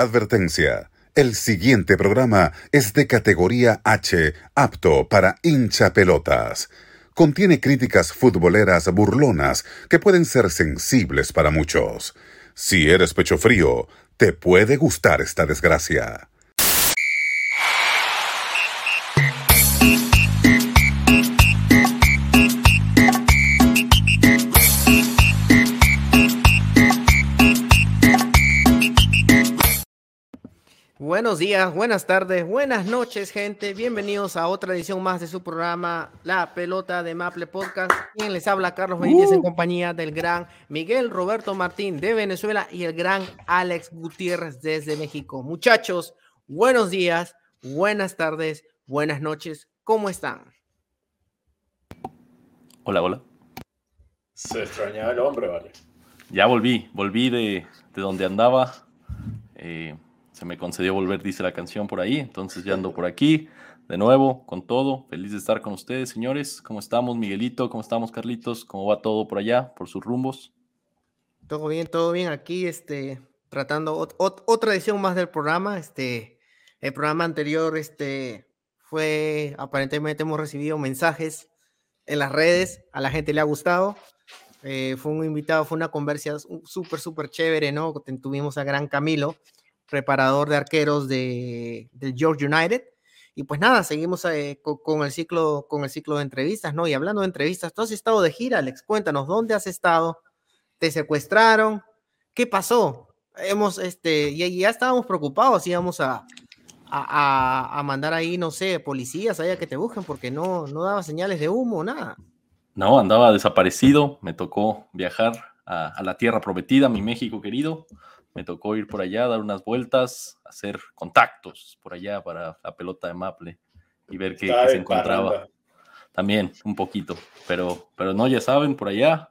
Advertencia. El siguiente programa es de categoría H, apto para hincha pelotas. Contiene críticas futboleras burlonas que pueden ser sensibles para muchos. Si eres pecho frío, te puede gustar esta desgracia. Buenos días, buenas tardes, buenas noches, gente. Bienvenidos a otra edición más de su programa La Pelota de Maple Podcast. Quien les habla, Carlos Benítez, en compañía del gran Miguel Roberto Martín de Venezuela y el gran Alex Gutiérrez desde México. Muchachos, buenos días, buenas tardes, buenas noches. ¿Cómo están? Hola, hola. Se extrañaba el hombre, vale. Ya volví, volví de, de donde andaba. Eh, se me concedió volver, dice la canción por ahí. Entonces ya ando por aquí, de nuevo, con todo. Feliz de estar con ustedes, señores. ¿Cómo estamos, Miguelito? ¿Cómo estamos, Carlitos? ¿Cómo va todo por allá, por sus rumbos? Todo bien, todo bien. Aquí, este, tratando otra edición más del programa. Este, el programa anterior, este, fue, aparentemente hemos recibido mensajes en las redes, a la gente le ha gustado. Eh, fue un invitado, fue una conversación súper, súper chévere, ¿no? Tuvimos a Gran Camilo, preparador de arqueros de, del George United. Y pues nada, seguimos eh, con, el ciclo, con el ciclo de entrevistas, ¿no? Y hablando de entrevistas, tú has estado de gira, Alex, cuéntanos, ¿dónde has estado? ¿Te secuestraron? ¿Qué pasó? Hemos, este, ya, ya estábamos preocupados, íbamos a, a, a, mandar ahí, no sé, policías allá que te busquen porque no, no daba señales de humo, nada. No, andaba desaparecido, me tocó viajar a, a la tierra prometida, mi México querido, me tocó ir por allá, dar unas vueltas, hacer contactos por allá para la pelota de Maple y ver qué, se encontraba. También un poquito, pero, pero no, ya saben, por allá,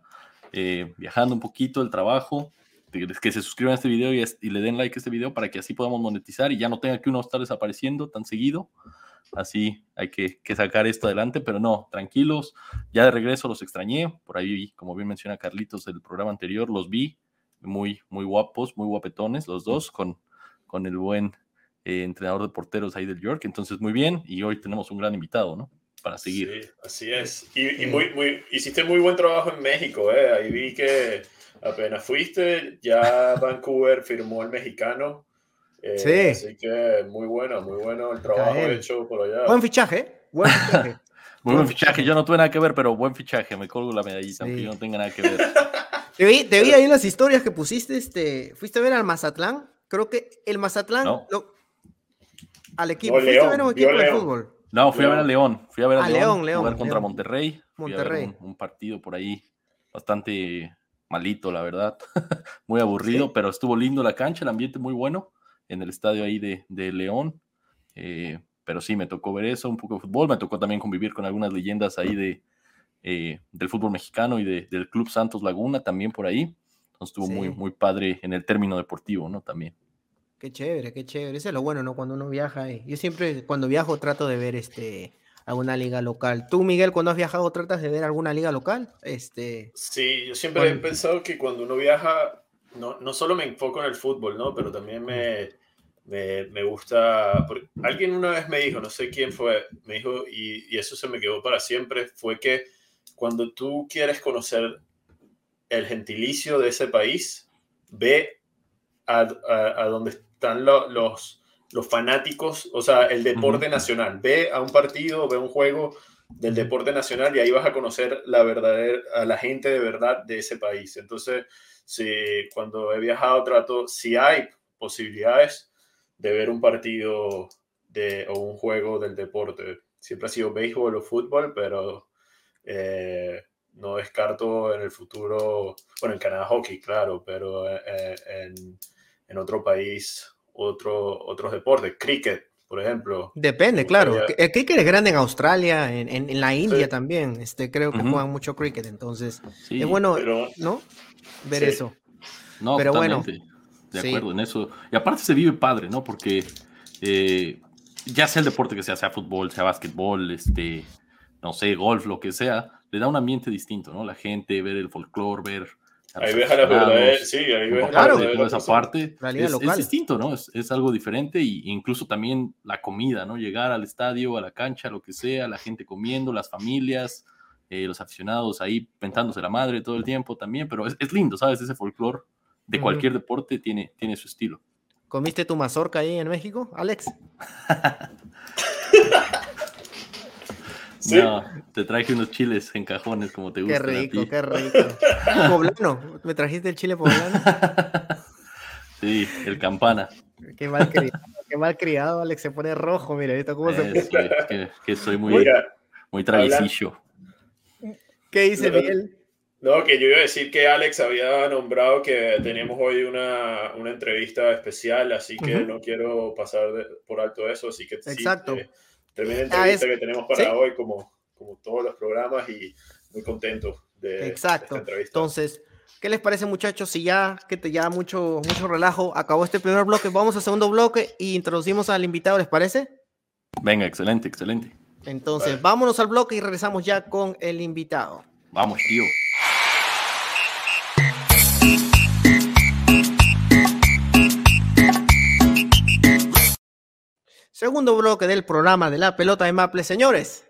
eh, viajando un poquito el trabajo, que se suscriban a este video y, y, le den like a este video para que así podamos monetizar y ya no tenga que uno estar desapareciendo tan seguido. Así hay que, que, sacar esto adelante, pero no, tranquilos, ya de regreso los extrañé, por ahí, como bien menciona Carlitos del programa anterior, los vi, muy, muy guapos, muy guapetones, los dos, con, con el buen eh, entrenador de porteros ahí del York. Entonces, muy bien. Y hoy tenemos un gran invitado, ¿no? Para seguir. Sí, así es. Y, y muy, muy, hiciste muy buen trabajo en México, ¿eh? Ahí vi que apenas fuiste, ya Vancouver firmó el mexicano. Eh, sí. Así que muy bueno, muy bueno el trabajo hecho por allá. Buen fichaje, buen fichaje. muy buen fichaje. Yo no tuve nada que ver, pero buen fichaje. Me colgo la medallita, aunque yo no tenga nada que ver. Te vi, te vi ahí en las historias que pusiste, este, fuiste a ver al Mazatlán. Creo que el Mazatlán, no. lo, al equipo, no, fuiste León, a ver un equipo de fútbol. No, fui León. a ver a León, fui a ver a, a León, León, León jugar contra. Monterrey. Monterrey. Un, un, partido por ahí bastante malito, la verdad, muy aburrido, sí. pero estuvo lindo la cancha, el ambiente muy bueno en el estadio ahí de, de León. Eh, pero sí, me tocó ver eso, un poco de fútbol, me tocó también convivir con algunas leyendas ahí de, eh, del fútbol mexicano y de, del Club Santos Laguna también por ahí. Entonces estuvo sí. muy, muy padre en el término deportivo, ¿no? También. Qué chévere, qué chévere. Eso es lo bueno, ¿no? Cuando uno viaja. Eh. Yo siempre, cuando viajo, trato de ver este alguna liga local. ¿Tú, Miguel, cuando has viajado, tratas de ver alguna liga local? Este... Sí, yo siempre he pensado que cuando uno viaja, no, no solo me enfoco en el fútbol, ¿no? Pero también me, me, me gusta... Porque alguien una vez me dijo, no sé quién fue, me dijo, y, y eso se me quedó para siempre, fue que cuando tú quieres conocer el gentilicio de ese país, ve a, a, a donde están lo, los, los fanáticos, o sea, el deporte uh -huh. nacional. Ve a un partido, ve un juego del deporte nacional y ahí vas a conocer la verdadera, a la gente de verdad de ese país. Entonces, si, cuando he viajado, trato, si hay posibilidades de ver un partido de, o un juego del deporte. Siempre ha sido béisbol o fútbol, pero eh, no descarto en el futuro, bueno, en Canadá hockey, claro, pero eh, en, en, otro país, otro, otros deportes, cricket, por ejemplo. Depende, claro. El cricket es grande en Australia, en, en, en la India sí. también, este, creo que uh -huh. juegan mucho cricket, entonces sí, es bueno, pero, ¿no? Ver sí. eso. No, pero totalmente. bueno. De acuerdo en eso. Y aparte se vive padre, ¿no? Porque eh, ya sea el deporte que sea, sea fútbol, sea básquetbol, este, no sé, golf, lo que sea, le da un ambiente distinto, ¿no? La gente, ver el folclore, ver Ahí ves a la verdad, sí, ahí ves claro, de toda esa parte. Es, es, distinto, ¿no? Es, es, algo diferente y incluso también la comida, ¿no? Llegar al estadio, a la cancha, lo que sea, la gente comiendo, las familias, eh, los aficionados ahí pentándose la madre todo el tiempo también, pero es, lindo, ¿sabes? Ese folclore de cualquier deporte tiene, tiene su estilo. ¿Comiste tu mazorca ahí en México, Alex? No, te traje unos chiles en cajones como te gusta. Qué rico, qué rico. Poblano, ¿me trajiste el chile poblano? Sí, el campana. Qué mal criado, qué mal criado Alex, se pone rojo, mira, ¿viste cómo se pone? Que, soy muy, muy tradicillo. ¿Qué dice Miguel? No, que yo iba a decir que Alex había nombrado que tenemos hoy una, una entrevista especial, así que no quiero pasar por alto eso, así que Exacto. Sí, Tremenda ah, entrevista que tenemos para hoy, como, como todos los programas, y muy contento de, Exacto. esta entrevista. Entonces, ¿qué les parece, muchachos? Si ya que te ya mucho, mucho relajo, acabó este primer bloque, vamos al segundo bloque y introducimos al invitado, ¿les parece? Venga, excelente, excelente. Entonces, vámonos al bloque y regresamos ya con el invitado. Vamos, tío. Segundo bloque del programa de la pelota de Maple. Señores,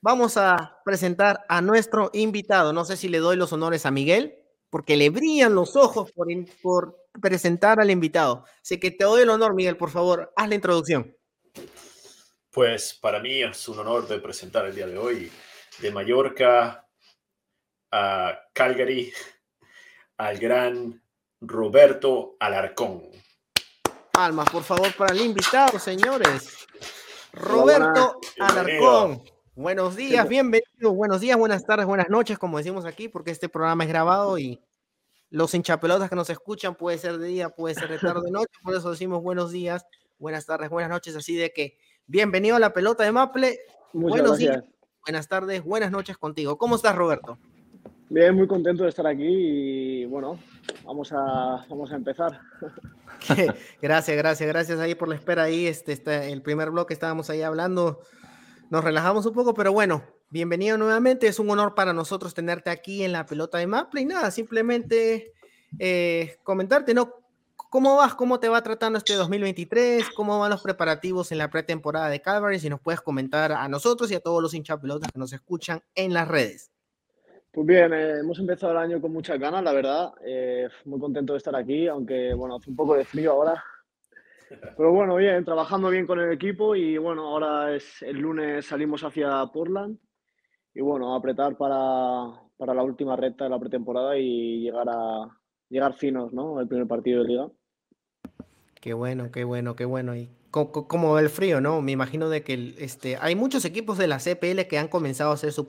vamos a presentar a nuestro invitado. No sé si le doy los honores a Miguel, porque le brillan los ojos por, presentar al invitado. Así que te doy el honor, Miguel, por favor, haz la introducción. Pues para mí es un honor de presentar el día de hoy de Mallorca a Calgary al gran Roberto Alarcón. Palmas, por favor, para el invitado, señores. Roberto Alarcón. Buenos días, bienvenido. Buenos días, buenas tardes, buenas noches, como decimos aquí, porque este programa es grabado y los hinchapelotas que nos escuchan puede ser de día, puede ser de tarde, de noche, por eso decimos buenos días, buenas tardes, buenas noches, así de que bienvenido a la pelota de Maple. buenos días, buenas tardes, buenas noches contigo. ¿Cómo estás, Roberto? Bien, muy contento de estar aquí y bueno, vamos a, vamos a empezar. gracias, gracias, gracias ahí por la espera ahí. Este, este, el primer bloque estábamos ahí hablando, nos relajamos un poco, pero bueno, bienvenido nuevamente. Es un honor para nosotros tenerte aquí en la pelota de Maple y nada, simplemente eh, comentarte, ¿no? ¿Cómo vas? ¿Cómo te va tratando este 2023? ¿Cómo van los preparativos en la pretemporada de Calvary? Si nos puedes comentar a nosotros y a todos los hinchas pelotas que nos escuchan en las redes. Pues bien, eh, hemos empezado el año con muchas ganas, la verdad. Eh, muy contento de estar aquí, aunque bueno, hace un poco de frío ahora. Pero bueno, bien, trabajando bien con el equipo y bueno, ahora es el lunes salimos hacia Portland y bueno, apretar para, para la última recta de la pretemporada y llegar a llegar finos, ¿no? El primer partido de liga. Qué bueno, qué bueno, qué bueno. Y como el frío, ¿no? Me imagino de que este, hay muchos equipos de la CPL que han comenzado a hacer su,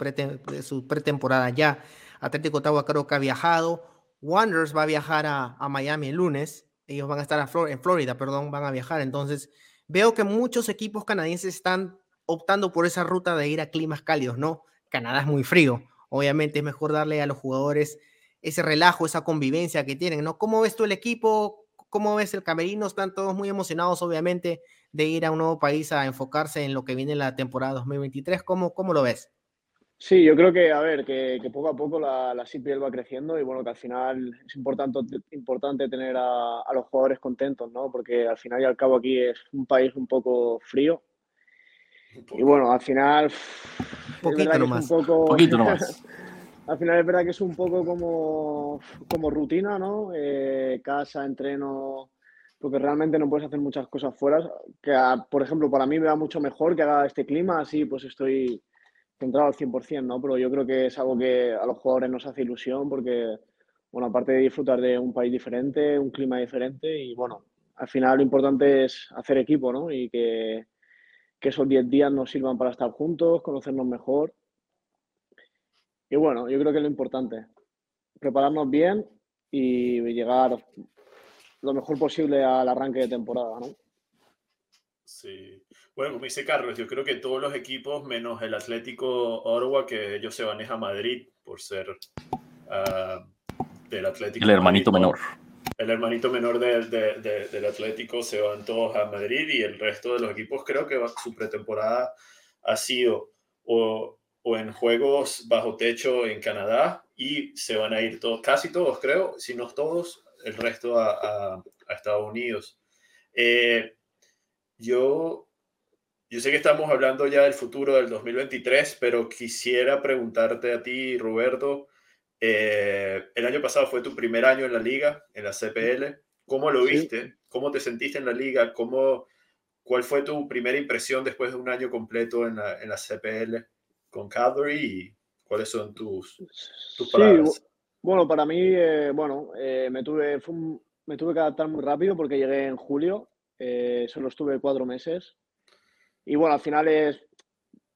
su pretemporada ya. Atlético Ottawa creo que ha viajado. Wanderers va a viajar a, Miami el lunes. Ellos van a estar en Florida, perdón, van a viajar. Entonces, veo que muchos equipos canadienses están optando por esa ruta de ir a climas cálidos, ¿no? Canadá es muy frío. Obviamente es mejor darle a los jugadores ese relajo, esa convivencia que tienen, ¿no? ¿Cómo ves tú el equipo? ¿Cómo ves el camerino? Están todos muy emocionados, obviamente, de ir a un nuevo país a enfocarse en lo que viene en la temporada 2023. ¿Cómo, cómo lo ves? Sí, yo creo que, a ver, que, poco a poco la, la CPL va creciendo y bueno, que al final es importante, importante tener a, los jugadores contentos, ¿no? Porque al final y al cabo aquí es un país un poco frío. Y bueno, al final... Poquito nomás. Un poco, Poquito nomás. al final es verdad que es un poco como, como rutina, ¿no? Eh, casa, entreno, porque realmente no puedes hacer muchas cosas fuera. Que, por ejemplo, para mí me va mucho mejor que haga este clima, así pues estoy centrado al 100%, ¿no? Pero yo creo que es algo que a los jugadores nos hace ilusión porque, bueno, aparte de disfrutar de un país diferente, un clima diferente y, bueno, al final lo importante es hacer equipo, ¿no? Y que, que esos 10 días nos sirvan para estar juntos, conocernos mejor y bueno, yo creo que es lo importante, prepararnos bien y llegar lo mejor posible al arranque de temporada, ¿no? Sí. Bueno, como dice Carlos, yo creo que todos los equipos, menos el Atlético Ottawa, que ellos se van a Madrid por ser uh, del Atlético. El hermanito menor. El hermanito menor del Atlético se van todos a Madrid y el resto de los equipos creo que su pretemporada ha sido o o en juegos bajo techo en Canadá y se van a ir todos, casi todos creo, si no todos, el resto a, Estados Unidos. Eh, yo, yo sé que estamos hablando ya del futuro del 2023, pero quisiera preguntarte a ti, Roberto, eh, el año pasado fue tu primer año en la liga, en la CPL. ¿Cómo lo viste? ¿Cómo te sentiste en la liga? ¿Cómo, ¿Cuál fue tu primera impresión después de un año completo en la, en la CPL con Calgary? ¿Y cuáles son tus, tus palabras? Bueno, para mí, eh, bueno, eh, me, tuve, me tuve que adaptar muy rápido porque llegué en julio, solo estuve cuatro meses. Y bueno, al final es,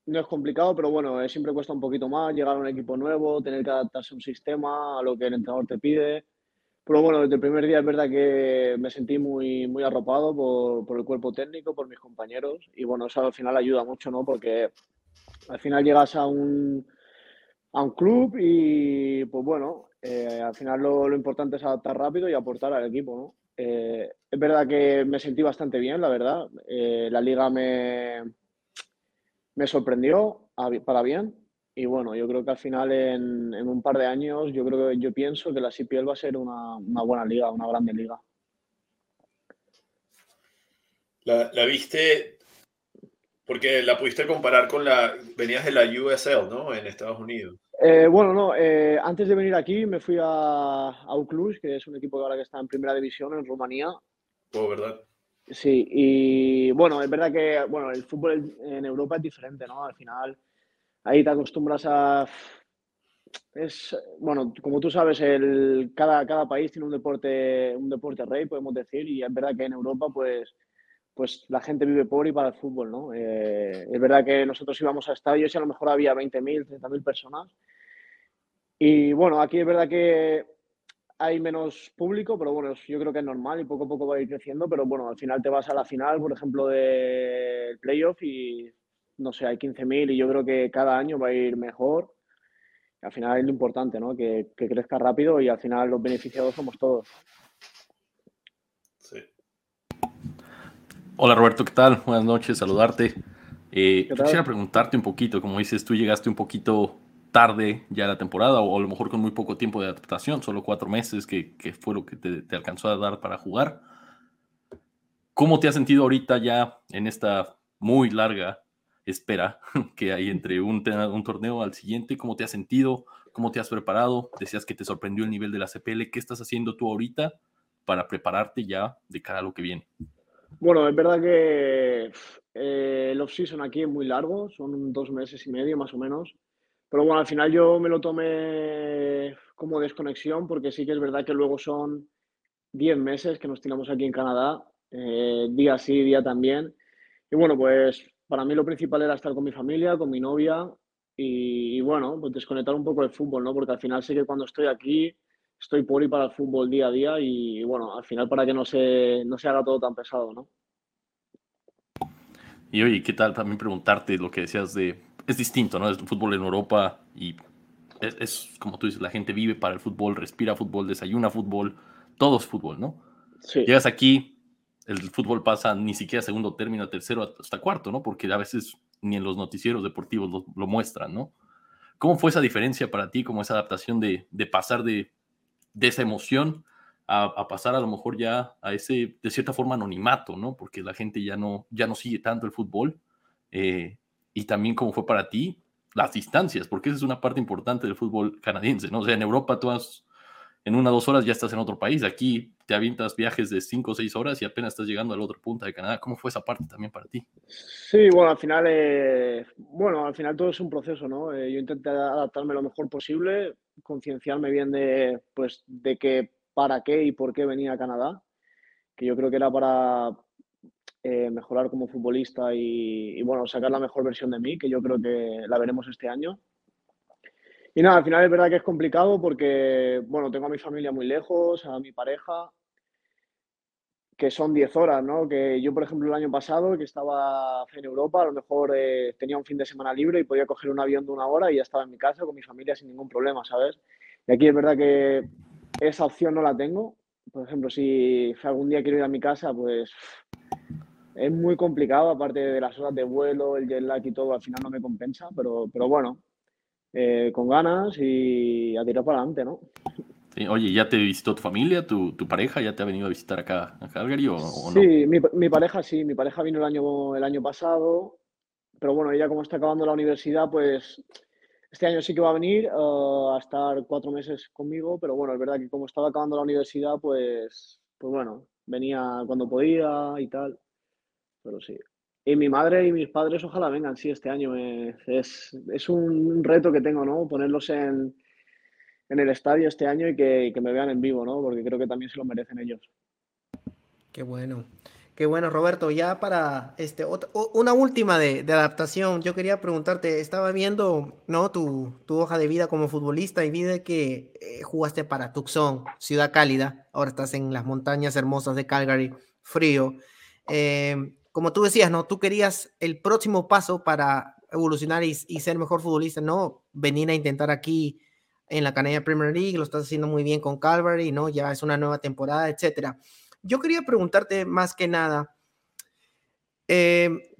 no es complicado, pero bueno, siempre cuesta un poquito más llegar a un equipo nuevo, tener que adaptarse a un sistema, a lo que el entrenador te pide. Pero bueno, desde el primer día es verdad que me sentí muy, muy arropado por, por el cuerpo técnico, por mis compañeros. Y bueno, eso al final ayuda mucho, ¿no? Porque al final llegas a un, a un club y pues bueno, eh, al final lo, lo, importante es adaptar rápido y aportar al equipo, ¿no? Eh, es verdad que me sentí bastante bien, la verdad. Eh, la liga me, me sorprendió para bien. Y bueno, yo creo que al final en, un par de años, yo creo que yo pienso que la CPL va a ser una, buena liga, una grande liga. La, viste, porque la pudiste comparar con la, venías de la USL, ¿no? En Estados Unidos. Eh, bueno, no, eh, antes de venir aquí me fui a, a que es un equipo que ahora que está en primera división en Rumanía. Oh, ¿verdad? Sí, y bueno, es verdad que bueno, el fútbol en Europa es diferente, ¿no? Al final, ahí te acostumbras a. Es, bueno, como tú sabes, el, cada, cada país tiene un deporte, un deporte rey, podemos decir, y es verdad que en Europa, pues, pues la gente vive por y para el fútbol, ¿no? Eh, es verdad que nosotros íbamos a estadios y a lo mejor había 20.000, 30.000 personas. Y bueno, aquí es verdad que hay menos público, pero bueno, yo creo que es normal y poco a poco va a ir creciendo, pero bueno, al final te vas a la final, por ejemplo, del playoff y no sé, hay 15.000 y yo creo que cada año va a ir mejor. al final es lo importante, ¿no? Que, crezca rápido y al final los beneficiados somos todos. Hola Roberto, ¿qué tal? Buenas noches, saludarte. Eh, quisiera preguntarte un poquito, como dices, tú llegaste un poquito tarde ya la temporada o a lo mejor con muy poco tiempo de adaptación, solo cuatro meses, que, fue lo que te, alcanzó a dar para jugar. ¿Cómo te has sentido ahorita ya en esta muy larga espera que hay entre un, un torneo al siguiente? ¿Cómo te has sentido? ¿Cómo te has preparado? Decías que te sorprendió el nivel de la CPL. ¿Qué estás haciendo tú ahorita para prepararte ya de cara a lo que viene? Bueno, es verdad que eh, el off-season aquí es muy largo, son dos meses y medio más o menos. Pero bueno, al final yo me lo tomé como desconexión porque sí que es verdad que luego son 10 meses que nos tiramos aquí en Canadá, eh, día sí, día también. Y bueno, pues para mí lo principal era estar con mi familia, con mi novia y, bueno, pues desconectar un poco del fútbol, ¿no? Porque al final sé que cuando estoy aquí estoy por y para el fútbol día a día y, bueno, al final para que no se, no se haga todo tan pesado, ¿no? Y oye, ¿qué tal también preguntarte lo que decías de es distinto, ¿no? Es fútbol en Europa y es, como tú dices, la gente vive para el fútbol, respira fútbol, desayuna fútbol, todo es fútbol, ¿no? Sí. Llegas aquí, el fútbol pasa ni siquiera segundo término, tercero hasta cuarto, ¿no? Porque a veces ni en los noticieros deportivos lo, muestran, ¿no? ¿Cómo fue esa diferencia para ti, como esa adaptación de, pasar de, esa emoción a, pasar a lo mejor ya a ese, de cierta forma, anonimato, ¿no? Porque la gente ya no, ya no sigue tanto el fútbol. Eh, y también cómo fue para ti las distancias, porque esa es una parte importante del fútbol canadiense, ¿no? O sea, en Europa tú has, en una o dos horas ya estás en otro país, aquí te avientas viajes de cinco o seis horas y apenas estás llegando al otro punta de Canadá. ¿Cómo fue esa parte también para ti? Sí, bueno, al final, eh, bueno, al final todo es un proceso, ¿no? Eh, yo intenté adaptarme lo mejor posible, concienciarme bien de, pues, de qué, para qué y por qué venía a Canadá, que yo creo que era para, eh, mejorar como futbolista y, bueno, sacar la mejor versión de mí, que yo creo que la veremos este año. Y nada, al final es verdad que es complicado porque, bueno, tengo a mi familia muy lejos, a mi pareja, que son 10 horas, ¿no? Que yo, por ejemplo, el año pasado, que estaba en Europa, a lo mejor eh, tenía un fin de semana libre y podía coger un avión de una hora y ya estaba en mi casa con mi familia sin ningún problema, ¿sabes? Y aquí es verdad que esa opción no la tengo. Por ejemplo, si algún día quiero ir a mi casa, pues es muy complicado, aparte de las horas de vuelo, el jet lag y todo, al final no me compensa, pero, pero bueno, eh, con ganas y a tirar para adelante, ¿no? Sí, oye, ¿ya te visitó tu familia, tu, tu, pareja? ¿Ya te ha venido a visitar acá a Calgary o, o no? Sí, mi, mi, pareja sí, mi pareja vino el año, el año pasado, pero bueno, ella como está acabando la universidad, pues este año sí que va a venir uh, a estar cuatro meses conmigo, pero bueno, es verdad que como estaba acabando la universidad, pues, pues bueno, venía cuando podía y tal, pero sí. Y mi madre y mis padres ojalá vengan, sí, este año. es, es, un reto que tengo, ¿no? Ponerlos en, en el estadio este año y que, y que, me vean en vivo, ¿no? Porque creo que también se lo merecen ellos. Qué bueno. Qué bueno, Roberto. Ya para este, una última de, de, adaptación, yo quería preguntarte, estaba viendo ¿no? tu, tu hoja de vida como futbolista y vi de que eh, jugaste para Tucson, ciudad cálida, ahora estás en las montañas hermosas de Calgary, frío. Eh, como tú decías, ¿no? Tú querías el próximo paso para evolucionar y, ser mejor futbolista, ¿no? Venir a intentar aquí en la Canadian Premier League, lo estás haciendo muy bien con Calgary, ¿no? Ya es una nueva temporada, etcétera. Yo quería preguntarte más que nada, eh,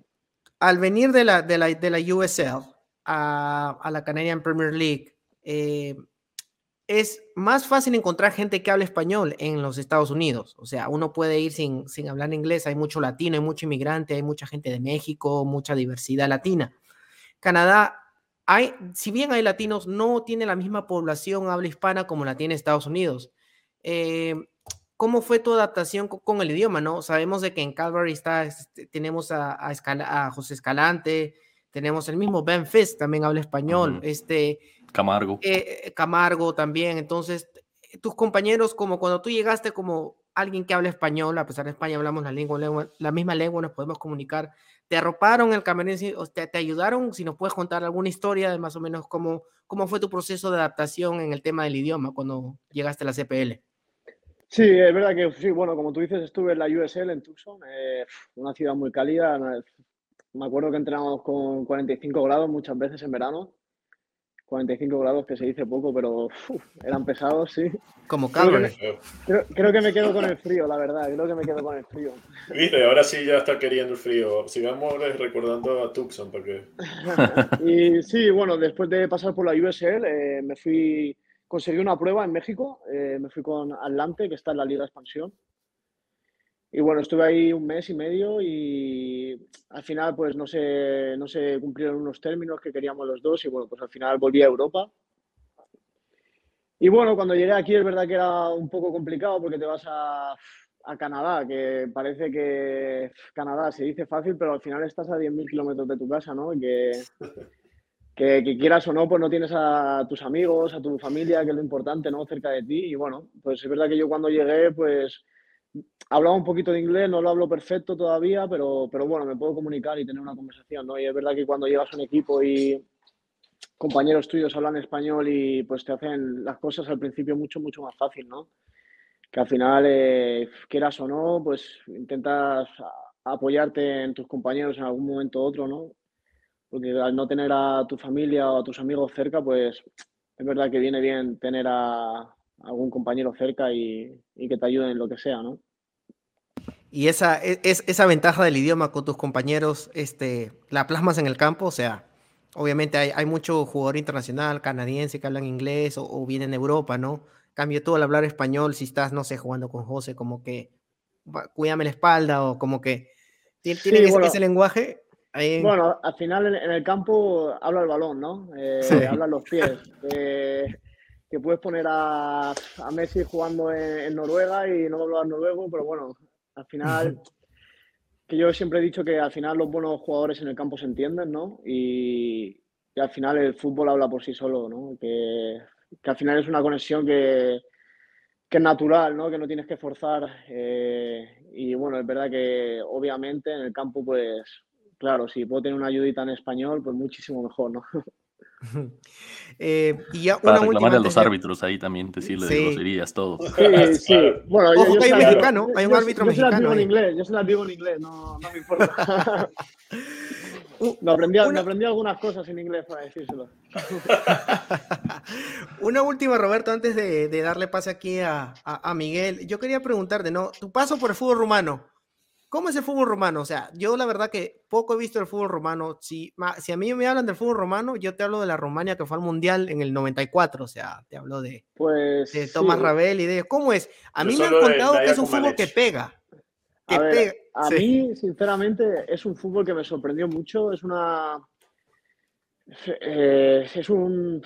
al venir de la, de la, de la USL a, a, la Canadian Premier League, eh, es más fácil encontrar gente que hable español en los Estados Unidos. O sea, uno puede ir sin, sin hablar inglés, hay mucho latino, hay mucho inmigrante, hay mucha gente de México, mucha diversidad latina. Canadá, hay, si bien hay latinos, no tiene la misma población habla hispana como la tiene Estados Unidos. Eh, ¿Cómo fue tu adaptación con, el idioma? ¿no? Sabemos de que en Calvary está, este, tenemos a, a, José Escalante, tenemos el mismo Ben Fist, también habla español, este, Camargo. Eh, eh, Camargo también. Entonces, tus compañeros, como cuando tú llegaste como alguien que habla español, a pesar de España hablamos la, lengua, la misma lengua, nos podemos comunicar, ¿te arroparon el camerino? Te, ¿Te ayudaron? Si nos puedes contar alguna historia de más o menos cómo, cómo fue tu proceso de adaptación en el tema del idioma cuando llegaste a la CPL. Sí, es verdad que sí, bueno, como tú dices, estuve en la USL en Tucson, eh, una ciudad muy cálida. Me acuerdo que entrenamos con 45 grados muchas veces en verano. 45 grados que se dice poco, pero eran pesados, sí. Como calor. Creo, creo, que me quedo con el frío, la verdad. Creo que me quedo con el frío. Viste, ahora sí ya está queriendo el frío. Sigamos recordando a Tucson porque. y sí, bueno, después de pasar por la USL, eh, me fui conseguí una prueba en México, eh, me fui con Atlante, que está en la Liga de Expansión. Y bueno, estuve ahí un mes y medio y al final pues no se, no se cumplieron unos términos que queríamos los dos y bueno, pues al final volví a Europa. Y bueno, cuando llegué aquí es verdad que era un poco complicado porque te vas a, a Canadá, que parece que Canadá se dice fácil, pero al final estás a 10.000 kilómetros de tu casa, ¿no? Y que, que, quieras o no, pues no tienes a tus amigos, a tu familia, que es lo importante, ¿no? Cerca de ti. Y bueno, pues es verdad que yo cuando llegué, pues hablaba un poquito de inglés, no lo hablo perfecto todavía, pero, pero bueno, me puedo comunicar y tener una conversación, ¿no? Y es verdad que cuando llegas a un equipo y compañeros tuyos hablan español y pues te hacen las cosas al principio mucho, mucho más fácil, ¿no? Que al final, eh, quieras o no, pues intentas apoyarte en tus compañeros en algún momento u otro, ¿no? porque al no tener a tu familia o a tus amigos cerca, pues es verdad que viene bien tener a, algún compañero cerca y, que te ayude en lo que sea, ¿no? Y esa, e, es, esa ventaja del idioma con tus compañeros, este, la plasmas en el campo, o sea, obviamente hay, hay mucho jugador internacional, canadiense que hablan inglés o, o vienen de Europa, ¿no? Cambio todo al hablar español, si estás, no sé, jugando con José, como que cuídame la espalda o como que tienen ese lenguaje, bueno, al final en, el campo habla el balón, ¿no? Eh, Hablan los pies. que puedes poner a, a Messi jugando en, Noruega y no hablar noruego, pero bueno, al final, que yo siempre he dicho que al final los buenos jugadores en el campo se entienden, ¿no? Y, al final el fútbol habla por sí solo, ¿no? Que, que al final es una conexión que, que es natural, ¿no? Que no tienes que forzar. Eh, y bueno, es verdad que obviamente en el campo, pues claro, si puedo tener una ayudita en español, pues muchísimo mejor, ¿no? eh, y ya Para reclamar a los árbitros ahí también, decirles sí. groserías, todo. Sí, sí. Bueno, Ojo yo, que hay un mexicano, hay un yo, árbitro yo mexicano. Se las digo en inglés, yo se las digo en inglés, no, no me importa. me, aprendí, Una... me aprendí algunas cosas en inglés para decírselo. Una última, Roberto, antes de, de darle pase aquí a, a, a, Miguel. Yo quería preguntarte, ¿no? Tu paso por el fútbol rumano, ¿Cómo es el fútbol romano? O sea, yo la verdad que poco he visto el fútbol romano. Si, si a mí me hablan del fútbol romano, yo te hablo de la Romania que fue al Mundial en el 94. O sea, te hablo de, pues, de Tomás Rabel y de... ¿Cómo es? A mí me han contado que es un fútbol que pega. a, mí, sinceramente, es un fútbol que me sorprendió mucho. Es una... Eh, es un...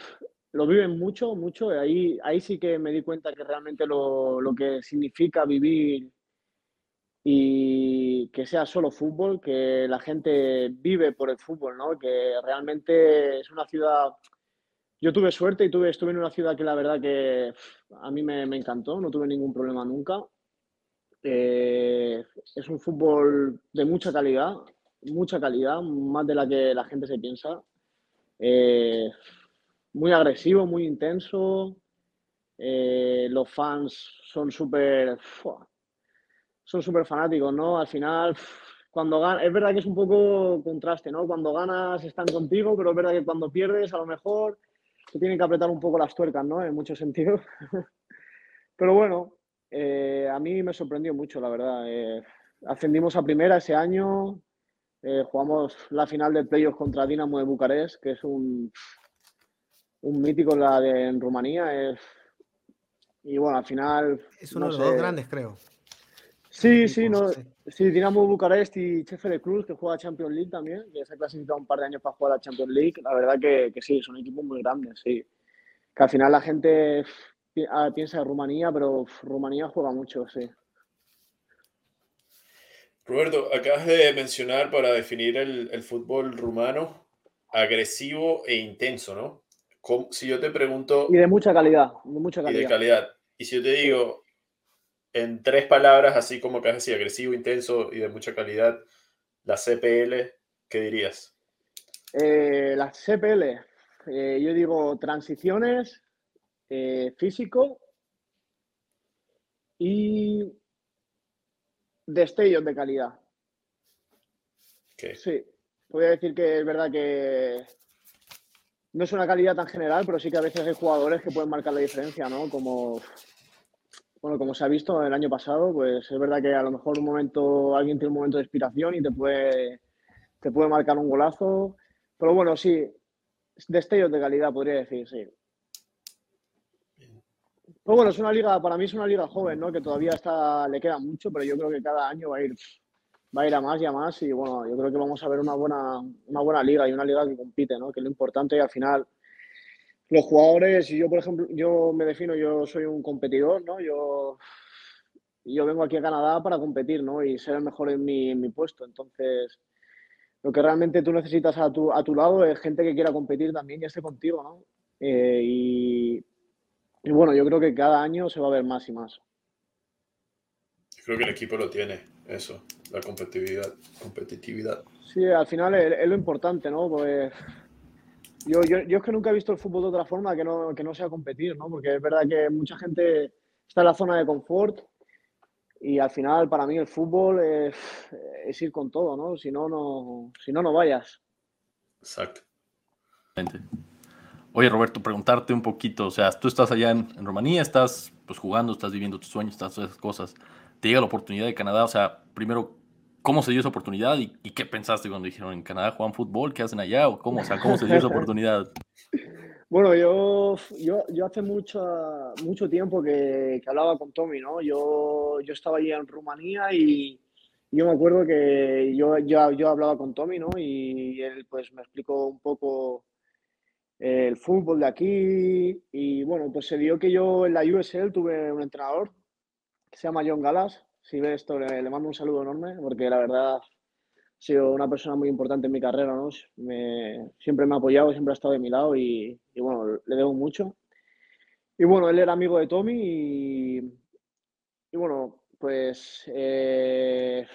Lo viven mucho, mucho. Ahí, ahí sí que me di cuenta que realmente lo, lo que significa vivir y que sea solo fútbol, que la gente vive por el fútbol, ¿no? Que realmente es una ciudad... Yo tuve suerte y tuve, estuve en una ciudad que la verdad que a mí me, encantó, no tuve ningún problema nunca. Eh, es un fútbol de mucha calidad, mucha calidad, más de la que la gente se piensa. Eh, muy agresivo, muy intenso. Eh, los fans son súper son súper fanáticos, ¿no? Al final, cuando ganas, es verdad que es un poco contraste, ¿no? Cuando ganas están contigo, pero es verdad que cuando pierdes, a lo mejor se tienen que apretar un poco las tuercas, ¿no? En muchos sentidos. pero bueno, eh, a mí me sorprendió mucho, la verdad. Eh, ascendimos a primera ese año, eh, jugamos la final de playoff contra Dinamo de Bucarest, que es un, un mítico la de, en Rumanía. Es, y bueno, al final... Es uno de los dos grandes, creo. Sí, sí, no, sí, Dinamo Bucarest y de Cruz, que juega Champions League también, que se ha clasificado un par de años para jugar a Champions League. La verdad que, que sí, son equipos muy grandes, sí. Que al final la gente ah, piensa en Rumanía, pero Rumanía juega mucho, sí. Roberto, acabas de mencionar para definir el, el fútbol rumano agresivo e intenso, ¿no? si yo te pregunto... Y de mucha calidad, de mucha calidad. Y de calidad. Y si yo te digo, en tres palabras, así como que así, agresivo, intenso y de mucha calidad, la CPL, ¿qué dirías? Eh, la CPL, eh, yo digo transiciones, eh, físico y destellos de calidad. Sí, voy a decir que es verdad que no es una calidad tan general, pero sí que a veces hay jugadores que pueden marcar la diferencia, ¿no? Como bueno, como se ha visto el año pasado, pues es verdad que a lo mejor un momento, alguien tiene un momento de inspiración y te puede, te puede marcar un golazo. Pero bueno, sí, destellos de calidad, podría decir, sí. Pero bueno, es una liga, para mí es una liga joven, ¿no? Que todavía está, le queda mucho, pero yo creo que cada año va a ir, va a ir a más y a más. Y bueno, yo creo que vamos a ver una buena, una buena liga y una liga que compite, ¿no? Que es lo importante y al final los jugadores, yo por ejemplo, yo me defino, yo soy un competidor, ¿no? Yo, yo vengo aquí a Canadá para competir, ¿no? Y ser el mejor en mi, en mi puesto. Entonces, lo que realmente tú necesitas a tu, a tu lado es gente que quiera competir también y esté contigo, ¿no? Eh, y, y, bueno, yo creo que cada año se va a ver más y más. Creo que el equipo lo tiene, eso, la competitividad. competitividad. Sí, al final es, es lo importante, ¿no? Pues yo, yo, yo, es que nunca he visto el fútbol de otra forma que no, que no sea competir, ¿no? Porque es verdad que mucha gente está en la zona de confort y al final para mí el fútbol es, ir con todo, ¿no? Si no, no, si no, no vayas. Exacto. Oye, Roberto, preguntarte un poquito, o sea, tú estás allá en, en Rumanía, estás pues jugando, estás viviendo tus sueños, estás esas cosas. Te llega la oportunidad de Canadá, o sea, primero, ¿Cómo se dio esa oportunidad y, qué pensaste cuando dijeron en Canadá juegan fútbol? ¿Qué hacen allá? ¿O cómo, o sea, ¿cómo se dio esa oportunidad? Bueno, yo, yo, yo hace mucho, mucho tiempo que, que, hablaba con Tommy, ¿no? Yo, yo estaba allí en Rumanía y yo me acuerdo que yo, yo, yo hablaba con Tommy, ¿no? Y él pues me explicó un poco el fútbol de aquí y bueno, pues se dio que yo en la USL tuve un entrenador que se llama John Galas si ve esto, le, mando un saludo enorme, porque la verdad ha sido una persona muy importante en mi carrera, ¿no? siempre me ha apoyado, siempre ha estado de mi lado y, bueno, le debo mucho. Y bueno, él era amigo de Tommy y, y bueno, pues eh,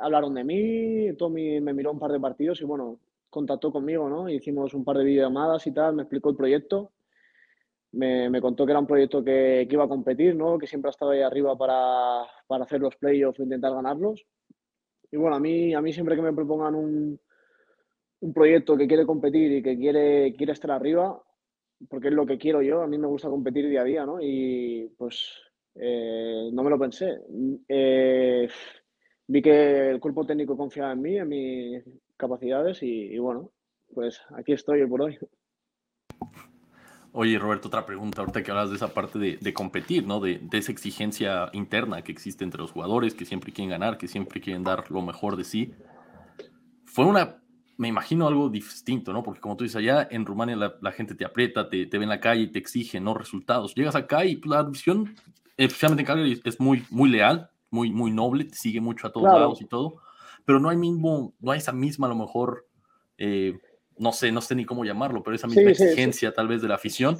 hablaron de mí, Tommy me miró un par de partidos y bueno, contactó conmigo, ¿no? Hicimos un par de videollamadas y tal, me explicó el proyecto me, contó que era un proyecto que, iba a competir, ¿no? que siempre ha estado ahí arriba para, hacer los playoffs o intentar ganarlos. Y bueno, a mí, a mí siempre que me propongan un, un proyecto que quiere competir y que quiere, quiere estar arriba, porque es lo que quiero yo, a mí me gusta competir día a día, ¿no? Y pues eh, no me lo pensé. Eh, vi que el cuerpo técnico confiaba en mí, en mis capacidades y, bueno, pues aquí estoy por hoy. Oye, Roberto, otra pregunta, ahorita que hablas de esa parte de, competir, ¿no? De, de, esa exigencia interna que existe entre los jugadores, que siempre quieren ganar, que siempre quieren dar lo mejor de sí. Fue una, me imagino algo distinto, ¿no? Porque como tú dices, allá en Rumania la, gente te aprieta, te, te, ve en la calle y te exige, ¿no? Resultados. Llegas acá y la visión, especialmente en Calgary, es muy, muy leal, muy, muy noble, te sigue mucho a todos lados y todo, pero no hay mismo, no hay esa misma, a lo mejor, eh, no sé, no sé ni cómo llamarlo, pero esa misma exigencia tal vez de la afición.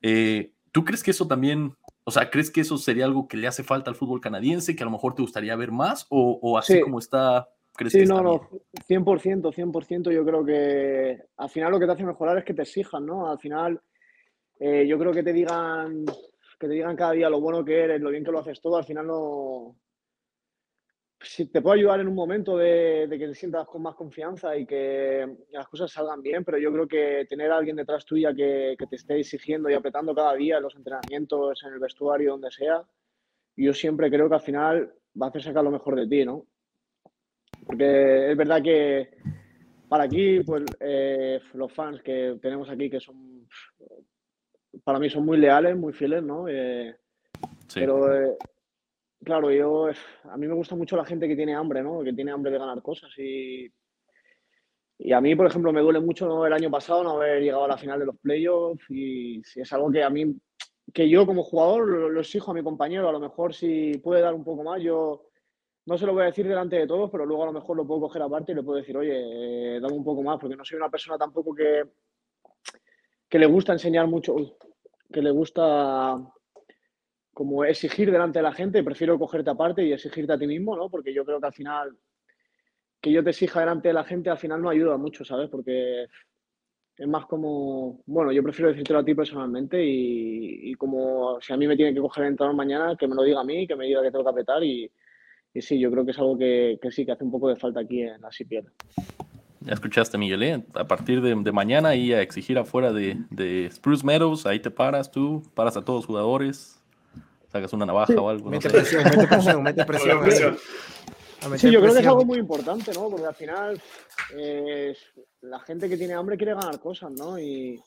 Eh, ¿Tú crees que eso también, o sea, crees que eso sería algo que le hace falta al fútbol canadiense, que a lo mejor te gustaría ver más, o, o así como está, crees sí, que no, no, 100%, 100%, yo creo que al final lo que te hace mejorar es que te exijan, ¿no? Al final, eh, yo creo que te digan que te digan cada día lo bueno que eres, lo bien que lo haces todo, al final no, si te puedo ayudar en un momento de, que te sientas con más confianza y que las cosas salgan bien, pero yo creo que tener a alguien detrás tuya que, te esté exigiendo y apretando cada día en los entrenamientos, en el vestuario, donde sea, yo siempre creo que al final va a hacer sacar lo mejor de ti, ¿no? Porque es verdad que para aquí, pues eh, los fans que tenemos aquí, que son, para mí son muy leales, muy fieles, ¿no? Eh, pero eh, claro, yo, a mí me gusta mucho la gente que tiene hambre, ¿no? Que tiene hambre de ganar cosas y, y a mí, por ejemplo, me duele mucho el año pasado no haber llegado a la final de los playoffs y si es algo que a mí, que yo como jugador lo, exijo a mi compañero, a lo mejor si puede dar un poco más, yo no se lo voy a decir delante de todos, pero luego a lo mejor lo puedo coger aparte y le puedo decir, oye, eh, dame un poco más, porque no soy una persona tampoco que, que le gusta enseñar mucho, que le gusta como exigir delante de la gente, prefiero cogerte aparte y exigirte a ti mismo, ¿no? Porque yo creo que al final, que yo te exija delante de la gente, al final no ayuda mucho, ¿sabes? Porque es más como, bueno, yo prefiero decírtelo a ti personalmente y, como si a mí me tiene que coger el entrenador mañana, que me lo diga a mí, que me diga que tengo que apretar y, y sí, yo creo que es algo que, que, sí, que hace un poco de falta aquí en la CPL. Ya escuchaste, Miguel, ¿eh? a partir de, de, mañana y a exigir afuera de, de Spruce Meadows, ahí te paras tú, paras a todos los jugadores, sacas una navaja o algo. Mete presión, mete presión, mete presión. Sí, yo creo que es algo muy importante, ¿no? Porque al final eh, la gente que tiene hambre quiere ganar cosas, ¿no? Y,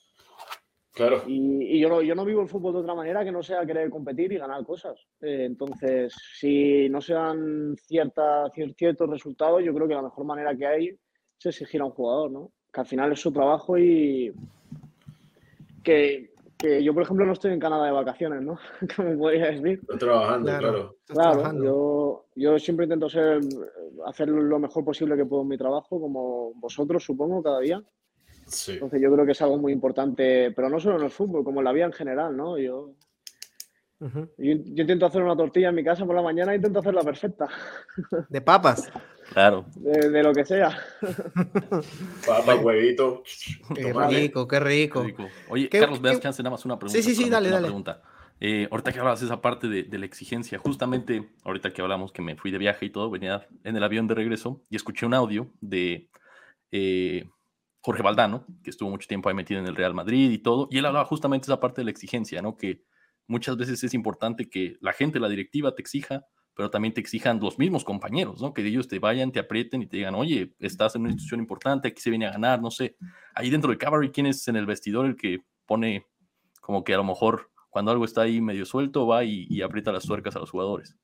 claro. y, yo, no, yo no vivo el fútbol de otra manera que no sea querer competir y ganar cosas. Eh, entonces, si no se dan cierta, ciertos resultados, yo creo que la mejor manera que hay es exigir a un jugador, ¿no? Que al final es su trabajo y que que yo, por ejemplo, no estoy en Canadá de vacaciones, ¿no? Como podría decir. Estoy trabajando, claro. Claro, Yo, yo siempre intento ser, hacer lo mejor posible que puedo en mi trabajo, como vosotros, supongo, cada día. Sí. Entonces yo creo que es algo muy importante, pero no solo en el fútbol, como en la vida en general, ¿no? Yo, yo, intento hacer una tortilla en mi casa por la mañana e intento hacerla perfecta. De papas. Claro. De, lo que sea. Papas, huevito. Qué rico, qué rico. Oye, Carlos, veas chance nada más una pregunta. Sí, sí, sí, dale, dale. Pregunta. Eh, ahorita que hablabas de esa parte de, la exigencia, justamente ahorita que hablamos que me fui de viaje y todo, venía en el avión de regreso y escuché un audio de eh, Jorge Valdano, que estuvo mucho tiempo ahí metido en el Real Madrid y todo, y él hablaba justamente de esa parte de la exigencia, ¿no? Que muchas veces es importante que la gente, la directiva te exija, pero también te exijan los mismos compañeros, ¿no? Que ellos te vayan, te aprieten y te digan, oye, estás en una institución importante, aquí se viene a ganar, no sé. Ahí dentro de Cavalry, ¿quién es en el vestidor el que pone como que a lo mejor cuando algo está ahí medio suelto va y, aprieta las tuercas a los jugadores?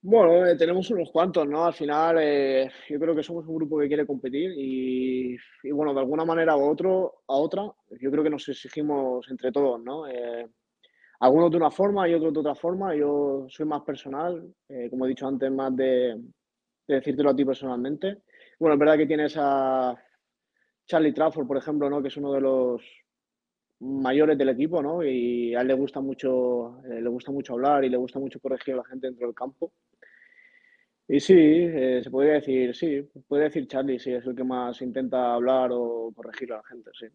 Bueno, eh, tenemos unos cuantos, ¿no? Al final, eh, yo creo que somos un grupo que quiere competir y, bueno, de alguna manera u otro, a otra, yo creo que nos exigimos entre todos, ¿no? Eh, algunos de una forma y otros de otra forma. Yo soy más personal, eh, como he dicho antes, más de, decírtelo a ti personalmente. Bueno, es verdad que tienes a Charlie Trafford, por ejemplo, ¿no? que es uno de los mayores del equipo, ¿no? Y a él le gusta mucho, eh, le gusta mucho hablar y le gusta mucho corregir a la gente dentro del campo. Y sí, eh, se podría decir, sí, puede decir Charlie, sí, es el que más intenta hablar o corregir a la gente, sí.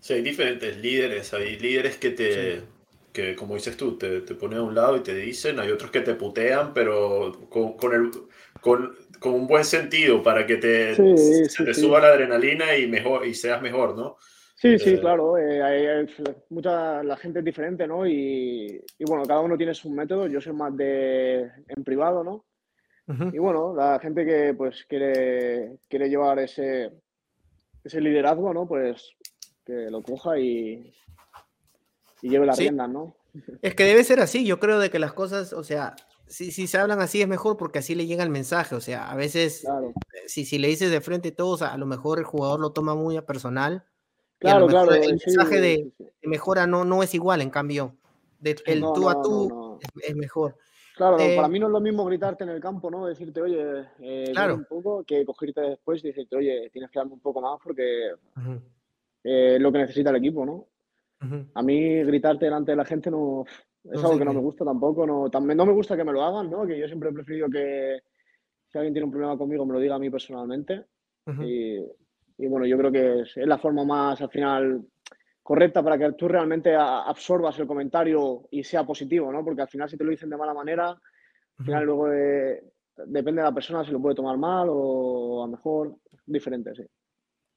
Sí, hay diferentes líderes, hay líderes que te, que como dices tú, te, te, ponen a un lado y te dicen, hay otros que te putean, pero con, con, el, con, con un buen sentido para que te, te suba la adrenalina y, mejor, y seas mejor, ¿no? Sí, sí, eh, claro. Eh, hay, mucha, la gente es diferente, ¿no? Y, y, bueno, cada uno tiene su método. Yo soy más de en privado, ¿no? Y bueno, la gente que pues quiere, quiere llevar ese, ese liderazgo, ¿no? Pues que lo coja y, y lleve la rienda, ¿no? Es que debe ser así, yo creo de que las cosas, o sea, si, si se hablan así es mejor porque así le llega el mensaje, o sea, a veces, eh, si, si le dices de frente todos, a lo mejor el jugador lo toma muy a personal. Claro, claro. El mensaje de, mejora no, no es igual, en cambio, de, el tú a tú es, mejor. Claro, para eh, mí no es lo mismo gritarte en el campo, ¿no? Decirte, oye, eh, claro. un poco, que cogerte después y decirte, oye, tienes que darme un poco más porque es lo que necesita el equipo, ¿no? A mí gritarte delante de la gente no es algo que no me gusta tampoco. No, también, no me gusta que me lo hagan, ¿no? Que yo siempre he preferido que si alguien tiene un problema conmigo me lo diga a mí personalmente. y, bueno, yo creo que es, la forma más al final correcta para que tú realmente absorbas el comentario y sea positivo, ¿no? Porque al final si te lo dicen de mala manera, al final luego eh, depende de la persona si lo puede tomar mal o a lo mejor diferente, sí.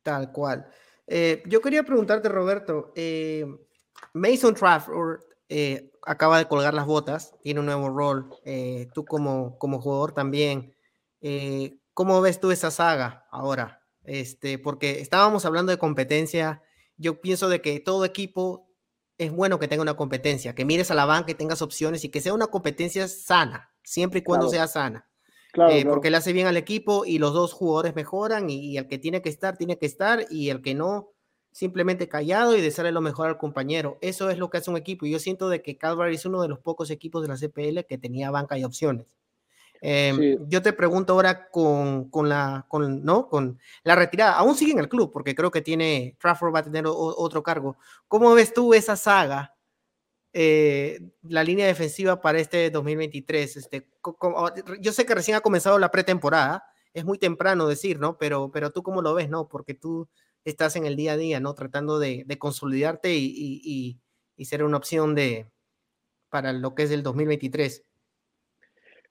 Tal cual. Eh, yo quería preguntarte, Roberto, eh, Mason Trafford eh, acaba de colgar las botas, tiene un nuevo rol, tú como, como jugador también. ¿Cómo ves tú esa saga ahora? Este, porque estábamos hablando de competencia, yo pienso de que todo equipo es bueno que tenga una competencia, que mires a la banca y tengas opciones y que sea una competencia sana, siempre y cuando sea sana. Eh, porque le hace bien al equipo y los dos jugadores mejoran y, el que tiene que estar, tiene que estar y el que no, simplemente callado y desearle lo mejor al compañero. Eso es lo que hace un equipo. Y yo siento de que Calvary es uno de los pocos equipos de la CPL que tenía banca y opciones. Em, yo te pregunto ahora con, con, la, con, ¿no? con la retirada. Aún sigue en el club porque creo que tiene, Trafford va a tener otro cargo. ¿Cómo ves tú esa saga eh, la línea defensiva para este 2023? Este, yo sé que recién ha comenzado la pretemporada, es muy temprano decir, ¿no? Pero, pero tú cómo lo ves, ¿no? Porque tú estás en el día a día, ¿no? Tratando de, consolidarte y, ser una opción de, para lo que es el 2023.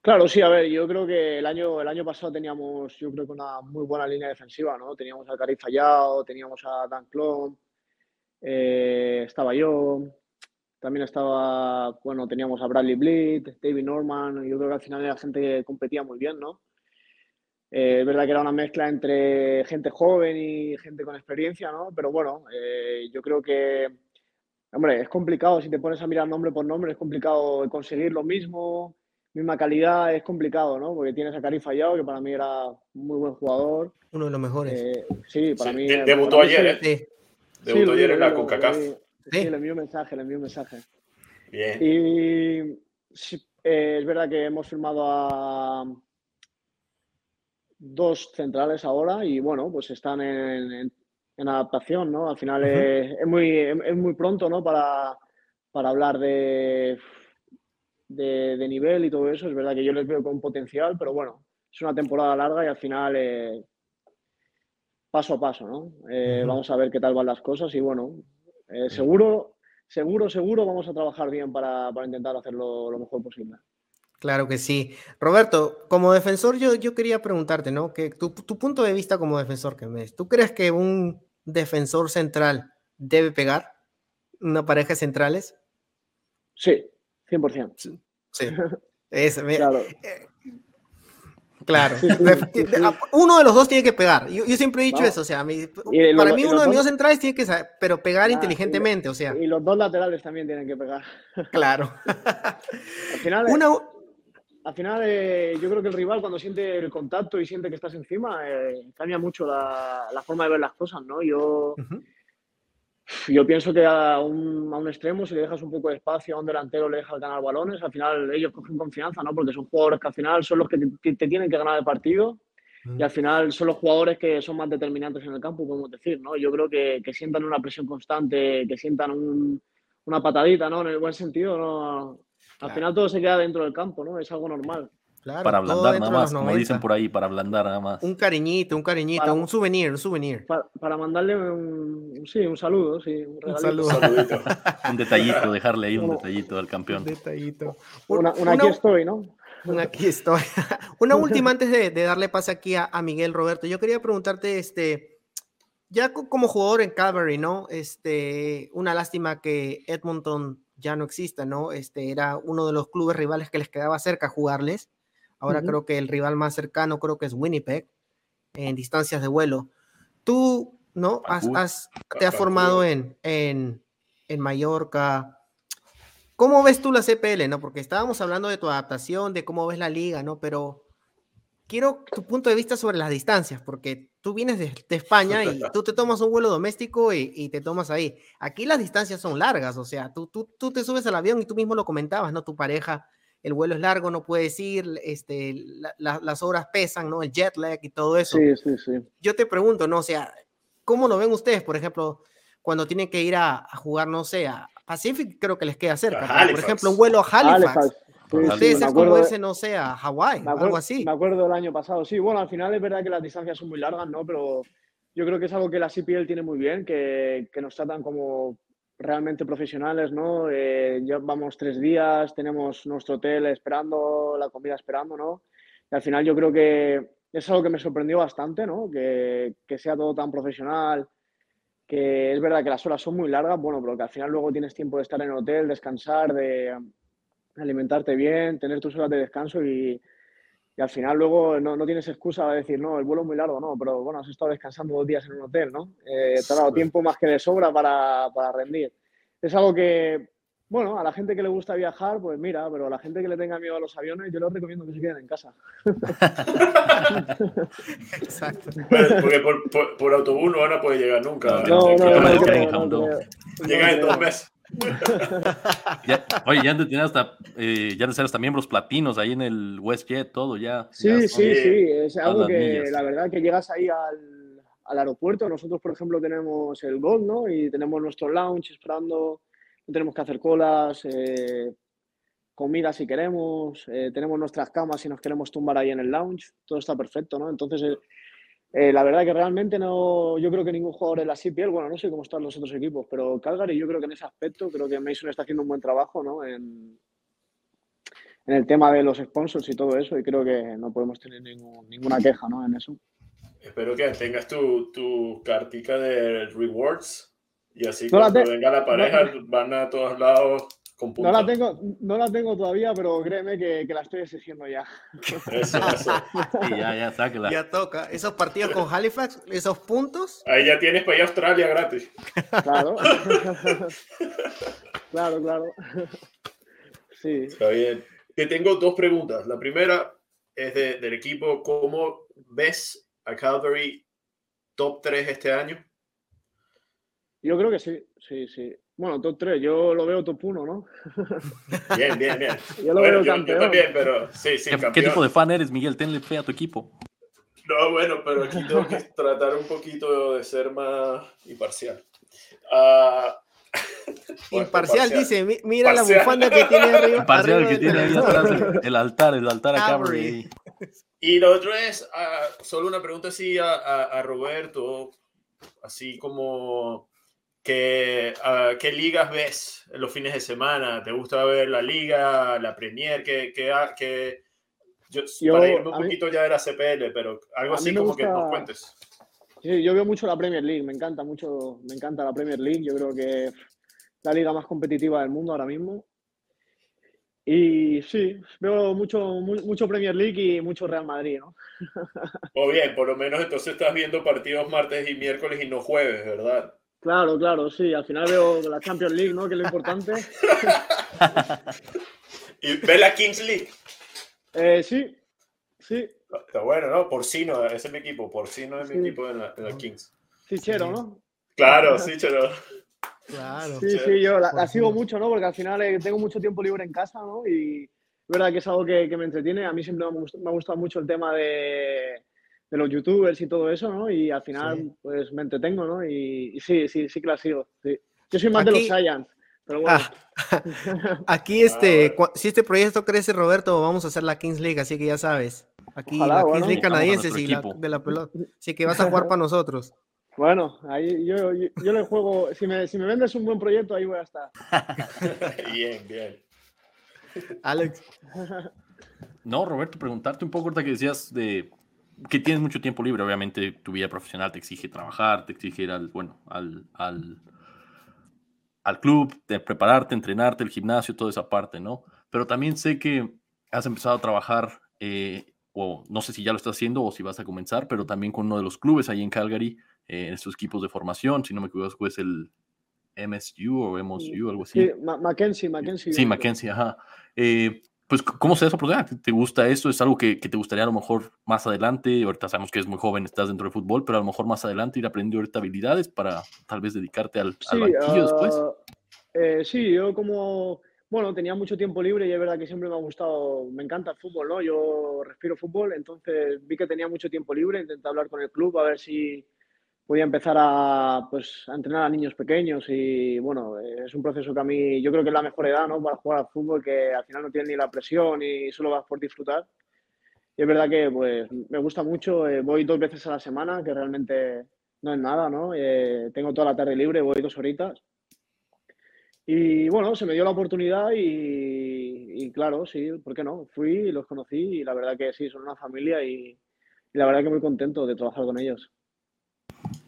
Claro, sí, a ver, yo creo que el año, el año pasado teníamos, yo creo una muy buena línea defensiva, ¿no? Teníamos a Cari Fallado, teníamos a Dan Clon, eh, estaba yo, también estaba, bueno, teníamos a Bradley Bleed, David Norman, yo creo que al final era gente que competía muy bien, ¿no? Eh, es verdad que era una mezcla entre gente joven y gente con experiencia, ¿no? Pero bueno, eh, yo creo que, hombre, es complicado, si te pones a mirar nombre por nombre, es complicado conseguir lo mismo, misma calidad, es complicado, ¿no? Porque tienes a Cari Fallado, que para mí era un muy buen jugador. Uno de los mejores. Eh, sí, para mí. Debutó ayer, ¿eh? Debutó ayer en la CONCACAF. Sí, le envío un mensaje, le envío un mensaje. Bien. Y eh, es verdad que hemos firmado a dos centrales ahora y bueno, pues están en, adaptación, ¿no? Al final es, muy, es muy pronto, ¿no? Para, para hablar de, de, nivel y todo eso. Es verdad que yo les veo con potencial, pero bueno, es una temporada larga y al final eh, paso a paso, ¿no? Eh, vamos a ver qué tal van las cosas y bueno, eh, seguro, seguro, seguro vamos a trabajar bien para, intentar hacerlo lo mejor posible. Claro que sí. Roberto, como defensor, yo, yo quería preguntarte, ¿no? Que tu, punto de vista como defensor que ves, ¿tú crees que un defensor central debe pegar una pareja de centrales? Sí, 100%. Sí. Es, claro. Eh, Claro. Uno de los dos tiene que pegar. Yo, siempre he dicho eso. O sea, para mí uno de mis dos centrales tiene que saber, pero pegar inteligentemente. Y, o sea. Y los dos laterales también tienen que pegar. Claro. al final, al final eh, yo creo que el rival cuando siente el contacto y siente que estás encima, eh, cambia mucho la, forma de ver las cosas, ¿no? Yo yo pienso que a un, a un, extremo, si le dejas un poco de espacio, a un delantero le dejas ganar balones, al final ellos cogen confianza, ¿no? Porque son jugadores que al final son los que te, tienen que ganar el partido mm. y al final son los jugadores que son más determinantes en el campo, podemos decir, ¿no? Yo creo que, que sientan una presión constante, que sientan un, una patadita, ¿no? En el buen sentido, ¿no? Al final todo se queda dentro del campo, ¿no? Es algo normal para ablandar nada más, como dicen por ahí, para ablandar nada más. Un cariñito, un cariñito, un souvenir, un souvenir. Para, mandarle un, sí, un saludo, sí, un, saludo. un detallito, dejarle ahí un detallito al campeón. Un detallito. Una, aquí estoy, ¿no? Una aquí estoy. una última antes de, darle pase aquí a, Miguel Roberto. Yo quería preguntarte, este, ya como jugador en Calvary, ¿no? Este, una lástima que Edmonton ya no exista, ¿no? Este era uno de los clubes rivales que les quedaba cerca jugarles Ahora creo que el rival más cercano creo que es Winnipeg en distancias de vuelo. Tú, ¿no? Has, te has formado en, en, en Mallorca. ¿Cómo ves tú la CPL, no? Porque estábamos hablando de tu adaptación, de cómo ves la liga, ¿no? Pero quiero tu punto de vista sobre las distancias, porque tú vienes de, España y tú te tomas un vuelo doméstico y, te tomas ahí. Aquí las distancias son largas, o sea, tú, tú, tú te subes al avión y tú mismo lo comentabas, ¿no? Tu pareja, el vuelo es largo, no puedes ir, este, las horas pesan, ¿no? El jet lag y todo eso. Sí, sí, sí. Yo te pregunto, ¿no? O sea, ¿cómo lo ven ustedes, por ejemplo, cuando tienen que ir a, jugar, no sé, a Pacific, creo que les queda cerca. por ejemplo, un vuelo a Halifax Sí, es como ese, no sé, a Hawái, algo así. Me acuerdo del año pasado, sí. Bueno, al final es verdad que las distancias son muy largas, ¿no? Pero yo creo que es algo que la CPL tiene muy bien, que, que nos tratan como realmente profesionales, ¿no? Eh, vamos tres días, tenemos nuestro hotel esperando, la comida esperando, ¿no? Y al final yo creo que es algo que me sorprendió bastante, ¿no? Que, que sea todo tan profesional, que es verdad que las horas son muy largas, bueno, pero que al final luego tienes tiempo de estar en el hotel, descansar, de alimentarte bien, tener tus horas de descanso y, y al final luego no, no, tienes excusa de decir, no, el vuelo es muy largo, no, pero bueno, has estado descansando dos días en un hotel, ¿no? Eh, te ha dado tiempo más que de sobra para, para, rendir. Es algo que, bueno, a la gente que le gusta viajar, pues mira, pero a la gente que le tenga miedo a los aviones, yo les recomiendo que se queden en casa. Exacto. Porque por, por, autobús no van a poder llegar nunca. No, no, no, Llegan en dos meses oye, ya han de tener hasta, eh, ya de ser hasta miembros platinos ahí en el WestJet, todo ya. Sí, sí, sí, es algo que la verdad que llegas ahí al, al, aeropuerto, nosotros por ejemplo tenemos el Gold, ¿no? Y tenemos nuestro lounge esperando, no tenemos que hacer colas, eh, comida si queremos, eh, tenemos nuestras camas si nos queremos tumbar ahí en el lounge, todo está perfecto, ¿no? Entonces eh, la verdad que realmente no, yo creo que ningún jugador de la CPL, bueno, no sé cómo están los otros equipos, pero Calgary yo creo que en ese aspecto, creo que Mason está haciendo un buen trabajo, ¿no? En, en el tema de los sponsors y todo eso, y creo que no podemos tener ninguna queja, ¿no? En eso. Espero que tengas tu, tu cartica de rewards y así cuando venga la pareja van a todos lados no la, tengo, no la tengo todavía, pero créeme que, que la estoy exigiendo ya. Eso, eso. ya, ya, sáquela. Ya toca. Esos partidos con Halifax, esos puntos. Ahí ya tienes para ir a Australia gratis. Claro. claro, claro. Sí. Está bien. Te tengo dos preguntas. La primera es de, del equipo. ¿Cómo ves a Calgary top 3 este año? Yo creo que sí, sí, sí. Bueno, top 3, yo lo veo top 1, ¿no? Bien, bien, bien. yo lo veo campeón. Yo también, pero sí, sí, ¿Qué, ¿Qué, tipo de fan eres, Miguel? Tenle fe a tu equipo. No, bueno, pero aquí tengo que tratar un poquito de ser más imparcial. Uh, imparcial, dice, mira la bufanda que tiene arriba. Imparcial que tiene ahí atrás el altar, el altar a Cavalry. Y lo otro es, uh, solo una pregunta así a, a, a Roberto, así como ¿Qué, uh, ¿Qué ligas ves los fines de semana? ¿Te gusta ver la liga, la Premier? ¿Qué, qué, qué... Yo, yo, para irme un poquito ya de la CPL, pero algo así como que nos cuentes. Sí, yo veo mucho la Premier League, me encanta mucho, me encanta la Premier League, yo creo que es la liga más competitiva del mundo ahora mismo. Y sí, veo mucho, mucho Premier League y mucho Real Madrid, ¿no? O bien, por lo menos entonces estás viendo partidos martes y miércoles y no jueves, ¿verdad? Claro, claro, sí. Al final veo la Champions League, ¿no? Que es lo importante. ¿Y ve la Kings League? Eh, sí, sí. Está bueno, ¿no? Porcino, ese es mi equipo. Porcino es mi equipo en la, en la Kings. Fichero, ¿no? Claro, Fichero. Claro. Sí, sí, yo la, sigo mucho, ¿no? Porque al final eh, tengo mucho tiempo libre en casa, ¿no? Y es verdad que es algo que, que me entretiene. A mí siempre me, me ha gustado mucho el tema de de los youtubers y todo eso, ¿no? Y al final, pues me entretengo, ¿no? Y, sí, sí, sí que la sigo. Yo soy más de los Giants, pero bueno. Ah, aquí, este, si este proyecto crece, Roberto, vamos a hacer la Kings League, así que ya sabes. Aquí la Kings League canadiense, sí, la, de la pelota. Así que vas a jugar para nosotros. Bueno, ahí yo, yo, le juego, si me, si me vendes un buen proyecto, ahí voy a estar. bien, bien. Alex. No, Roberto, preguntarte un poco ahorita que decías de que tienes mucho tiempo libre, obviamente tu vida profesional te exige trabajar, te exige ir al, bueno, al, al, al club, de prepararte, entrenarte, el gimnasio, toda esa parte, ¿no? Pero también sé que has empezado a trabajar eh, o no sé si ya lo estás haciendo o si vas a comenzar, pero también con uno de los clubes ahí en Calgary, eh, en estos equipos de formación, si no me equivoco es el MSU o MSU, algo así. Sí, Mackenzie, Mackenzie. Sí, Mackenzie, ajá. Eh, pues, ¿cómo se da esa oportunidad? ¿Te gusta esto? ¿Es algo que, que, te gustaría a lo mejor más adelante? Ahorita sabemos que es muy joven, estás dentro del fútbol, pero a lo mejor más adelante ir aprendiendo ahorita habilidades para tal vez dedicarte al, sí, al banquillo uh, después. Eh, sí, yo como, bueno, tenía mucho tiempo libre y es verdad que siempre me ha gustado, me encanta el fútbol, ¿no? Yo respiro fútbol, entonces vi que tenía mucho tiempo libre, intenté hablar con el club a ver si podía empezar a, pues, a entrenar a niños pequeños y bueno, es un proceso que a mí yo creo que es la mejor edad ¿no? para jugar al fútbol, que al final no tiene ni la presión y solo vas por disfrutar. Y es verdad que pues, me gusta mucho, eh, voy dos veces a la semana, que realmente no es nada, ¿no? Eh, tengo toda la tarde libre, voy dos horitas. Y bueno, se me dio la oportunidad y, y, claro, sí, ¿por qué no? Fui y los conocí y la verdad que sí, son una familia y, y la verdad que muy contento de trabajar con ellos.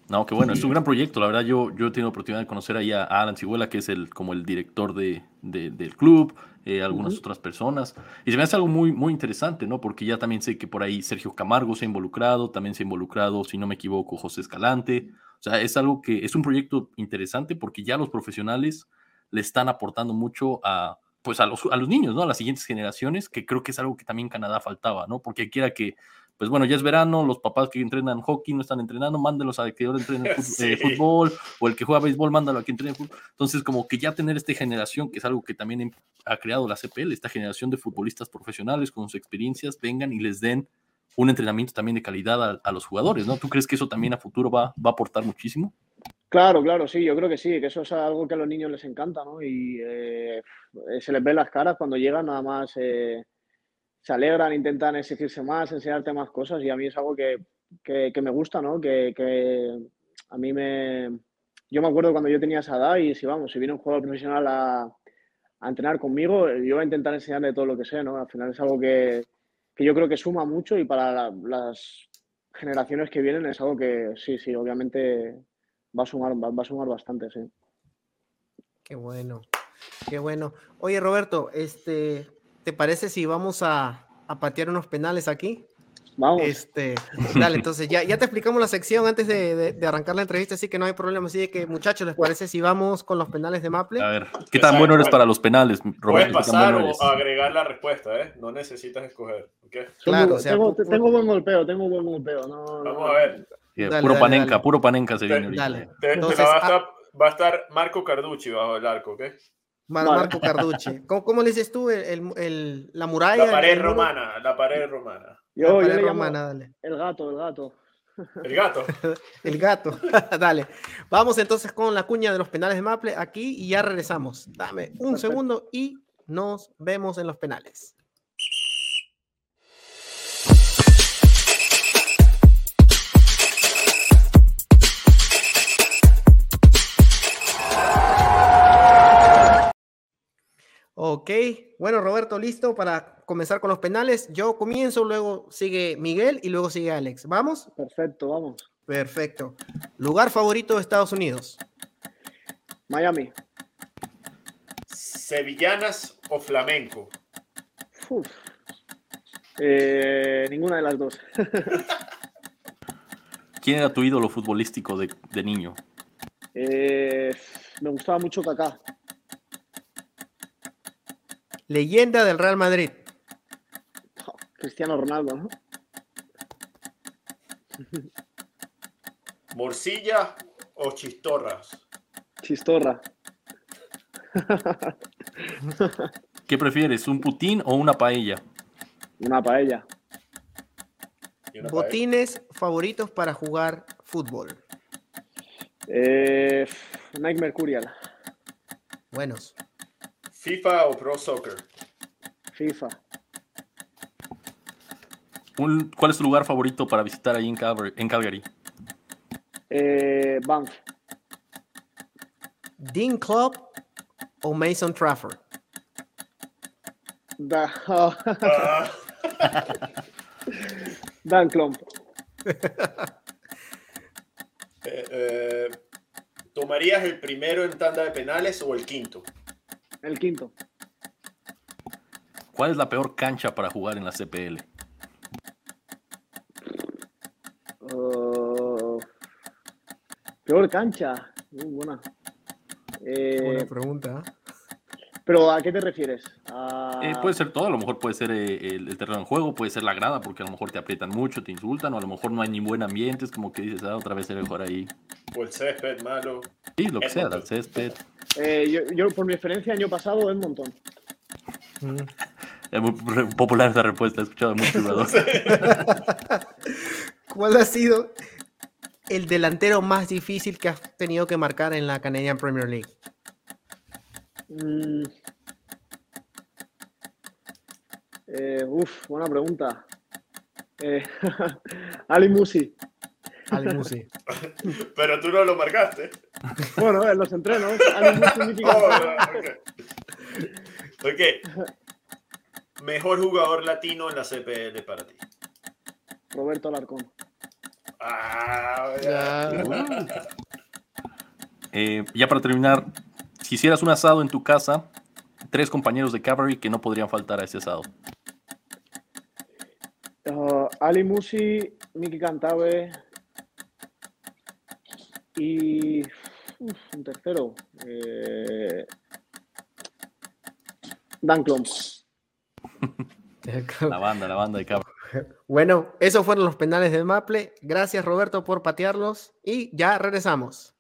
No, qué bueno, es un gran proyecto. La verdad, yo, yo he tenido la oportunidad de conocer ahí a Alan Ciguela, que es el, como el director de, de, del club, eh, algunas uh -huh. otras personas. Y se me hace algo muy, muy interesante, ¿no? Porque ya también sé que por ahí Sergio Camargo se ha involucrado, también se ha involucrado, si no me equivoco, José Escalante. O sea, es algo que es un proyecto interesante porque ya los profesionales le están aportando mucho a, pues a los, a los niños, ¿no? A las siguientes generaciones, que creo que es algo que también Canadá faltaba, ¿no? Porque quiera que pues bueno, ya es verano, los papás que entrenan hockey no están entrenando, mándenlos a que entrenen sí. eh, fútbol, o el que juega béisbol, mándalo a que entrene fútbol. Entonces, como que ya tener esta generación, que es algo que también ha creado la CPL, esta generación de futbolistas profesionales con sus experiencias, vengan y les den un entrenamiento también de calidad a, a los jugadores, ¿no? ¿Tú crees que eso también a futuro va, va a aportar muchísimo? Claro, claro, sí, yo creo que sí, que eso es algo que a los niños les encanta, ¿no? Y eh, se les ve las caras cuando llegan, nada más eh, se alegran, intentan exigirse más, enseñarte más cosas y a mí es algo que, que, me gusta, ¿no? Que, a mí me... Yo me acuerdo cuando yo tenía esa edad y si vamos, si viene un jugador profesional a, entrenar conmigo, yo voy a intentar enseñarle todo lo que sé, ¿no? Al final es algo que, yo creo que suma mucho y para la, las generaciones que vienen es algo que sí, sí, obviamente va a sumar, va a sumar bastante, sí. Qué bueno, qué bueno. Oye, Roberto, este, ¿te parece si vamos a, a patear unos penales aquí? Vamos. Este, dale, entonces ya, ya te explicamos la sección antes de, de, de, arrancar la entrevista, así que no hay problema. Así que, muchachos, ¿les parece si vamos con los penales de Maple? A ver, ¿qué tan bueno eres para los penales, Roberto? Puedes pasar bueno o agregar la respuesta, ¿eh? No necesitas escoger. Claro, o sea, tengo, tengo, buen golpeo, tengo buen golpeo. No, Vamos no. a ver. Dale, puro dale, panenca, dale. puro panenca se viene. Dale. Entonces, va, a estar, va, a estar, Marco Carducci bajo el arco, ¿ok? Mar Marco Carducci. ¿Cómo, ¿Cómo, le dices tú? El, el, el, la muralla. La pared romana, la pared romana. Yo, la pared yo romana, dale. El gato, el gato. El gato. el gato. dale. Vamos entonces con la cuña de los penales de Maple aquí y ya regresamos. Dame un Perfecto. segundo y nos vemos en los penales. Ok, bueno Roberto, listo para comenzar con los penales. Yo comienzo, luego sigue Miguel y luego sigue Alex. ¿Vamos? Perfecto, vamos. Perfecto. ¿Lugar favorito de Estados Unidos? Miami. ¿Sevillanas o flamenco? Uf. Eh, ninguna de las dos. ¿Quién era tu ídolo futbolístico de, de niño? Eh, me gustaba mucho Kaká. Leyenda del Real Madrid. Oh, Cristiano Ronaldo, ¿no? ¿Morcilla o chistorras? Chistorra. ¿Qué prefieres, un putín o una paella? Una paella. Una Botines paella? favoritos para jugar fútbol. Eh, Nike Mercurial. Buenos. ¿FIFA o Pro Soccer? FIFA. Un, ¿Cuál es tu lugar favorito para visitar ahí en Calgary? En Calgary? Eh, Banff. ¿Dean Club o Mason Trafford? Da, oh. uh. Dan Club. eh, eh, ¿Tomarías el primero en tanda de penales o el quinto? El quinto. ¿Cuál es la peor cancha para jugar en la CPL? Uh, peor cancha. Muy buena. Eh, buena pregunta. ¿eh? Pero ¿a qué te refieres? A- Eh, puede ser todo, a lo mejor puede ser eh, el, el terreno de juego, puede ser la grada, porque a lo mejor te aprietan mucho, te insultan, o a lo mejor no hay ni buen ambiente, es como que dices, ah, otra vez se mejor ahí. O el césped malo. Sí, lo que sea, Edmonton. el césped. Eh, yo, yo, por mi experiencia, año pasado, es un montón. Mm. Es muy popular esa respuesta, he escuchado a muchos jugadores. ¿Cuál ha sido el delantero más difícil que has tenido que marcar en la Canadian Premier League? Mm. Eh, uf, buena pregunta. Eh, Ali Musi. Ali Musi. Pero tú no lo marcaste. Bueno, en los entrenos. Ali Musi. Oh, ok. Ok. Mejor jugador latino en la CPL para ti. Roberto Alarcón. Ah, ya. Ya. Eh, ya para terminar, si hicieras un asado en tu casa, tres compañeros de Cavalry que no podrían faltar a ese asado. Ah, Ali Musi, Miki Cantave y uf, un tercero. Eh, Dan Klom. La banda, la banda de Cavalry. Bueno, esos fueron los penales del Maple. Gracias Roberto por patearlos y ya regresamos.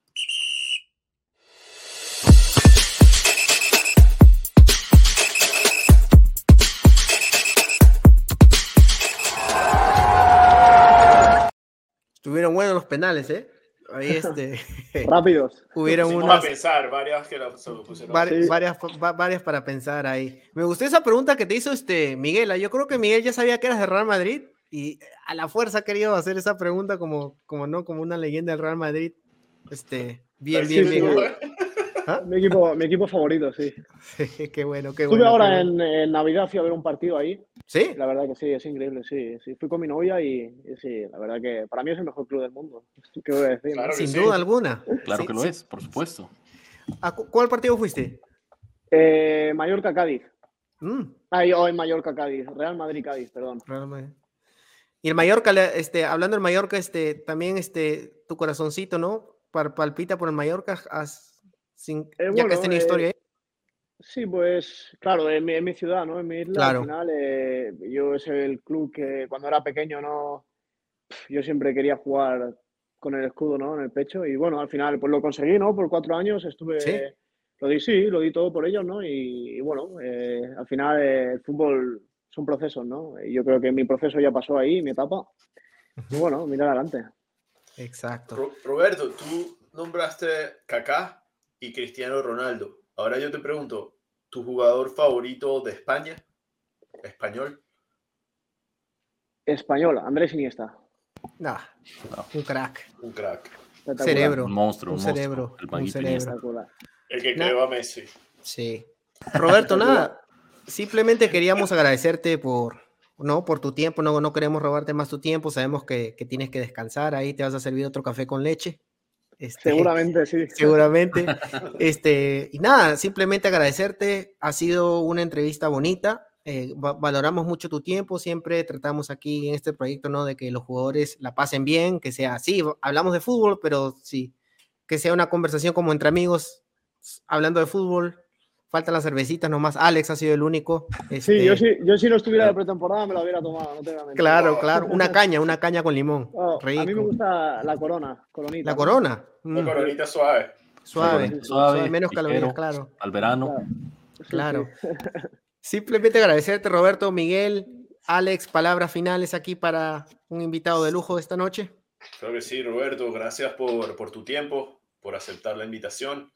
Estuvieron buenos los penales, ¿eh? Ahí este, Rápidos. hubieron unas, a pensar varias que la se lo pusieron. vari- Sí. varias, va- varias para pensar ahí. Me gustó esa pregunta que te hizo este Miguel. ¿ah? Yo creo que Miguel ya sabía que eras de Real Madrid y a la fuerza ha querido hacer esa pregunta como, como no, como una leyenda del Real Madrid. Este, bien, Sí, bien, sí, bien. ¿Ah? Mi equipo, mi equipo favorito, sí. qué bueno, qué Estuve bueno. qué ahora bueno. en, en Navidad, fui a ver un partido ahí. ¿Sí? La verdad que sí, es increíble, sí. sí. Fui con mi novia y, y sí, la verdad que para mí es el mejor club del mundo. ¿Qué voy a decir? Claro Sin sí. duda alguna. Claro Sí, que lo sí. es, por supuesto. ¿A cu- cuál partido fuiste? Eh, Mallorca-Cádiz. Mm, Ay, hoy Mallorca-Cádiz. Real Madrid-Cádiz, perdón. Real Madrid. Y el Mallorca, este, hablando del Mallorca, este, también este, tu corazoncito, ¿no? Palpita por el Mallorca, has- sin- Eh, ya que bueno, está en eh, historia ahí. Sí, pues claro, en mi, en mi ciudad, ¿no? En mi isla, Claro. al final, eh, yo es el club que cuando era pequeño, ¿no? Yo siempre quería jugar con el escudo, ¿no? En el pecho y bueno, al final pues lo conseguí, ¿no? Por cuatro años estuve, Sí. lo di, sí, lo di todo por ellos, ¿no? Y, y bueno, eh, al final eh, el fútbol son procesos, ¿no? Y yo creo que mi proceso ya pasó ahí, mi etapa. Y bueno, mira adelante. Exacto. Ro- Roberto, tú nombraste Kaká y Cristiano Ronaldo. Ahora yo te pregunto, ¿tu jugador favorito de España? ¿Español? Español, Andrés Iniesta. Nah, No. un crack. Un crack. Cerebro. Un monstruo, un un, monstruo. cerebro, El un cerebro. El que creó a Messi. Sí. Roberto, nada. Simplemente queríamos agradecerte por, ¿no? por tu tiempo. No, no queremos robarte más tu tiempo. Sabemos que, que tienes que descansar. Ahí te vas a servir otro café con leche. Este, Seguramente, sí. Seguramente. Este, y nada, simplemente agradecerte. Ha sido una entrevista bonita. eh, va- valoramos mucho tu tiempo. Siempre tratamos aquí en este proyecto, ¿no? De que los jugadores la pasen bien, que sea así. Hablamos de fútbol, pero sí, que sea una conversación como entre amigos, hablando de fútbol. Faltan las cervecitas nomás. Alex ha sido el único. Sí, yo, este, sí, yo si no estuviera de claro. pretemporada me lo hubiera tomado, no te voy a mentir. Claro, claro. Una caña, una caña con limón. Oh, a mí me gusta la corona, coronita. La corona. Una mm, coronita suave. suave, sí, sí, suave, menos ligero, calorías, claro. Al verano. Claro. Sí, Claro. sí. Simplemente agradecerte, Roberto, Miguel, Alex, palabras finales aquí para un invitado de lujo de esta noche. Creo que sí, Roberto. Gracias por, por tu tiempo, por aceptar la invitación.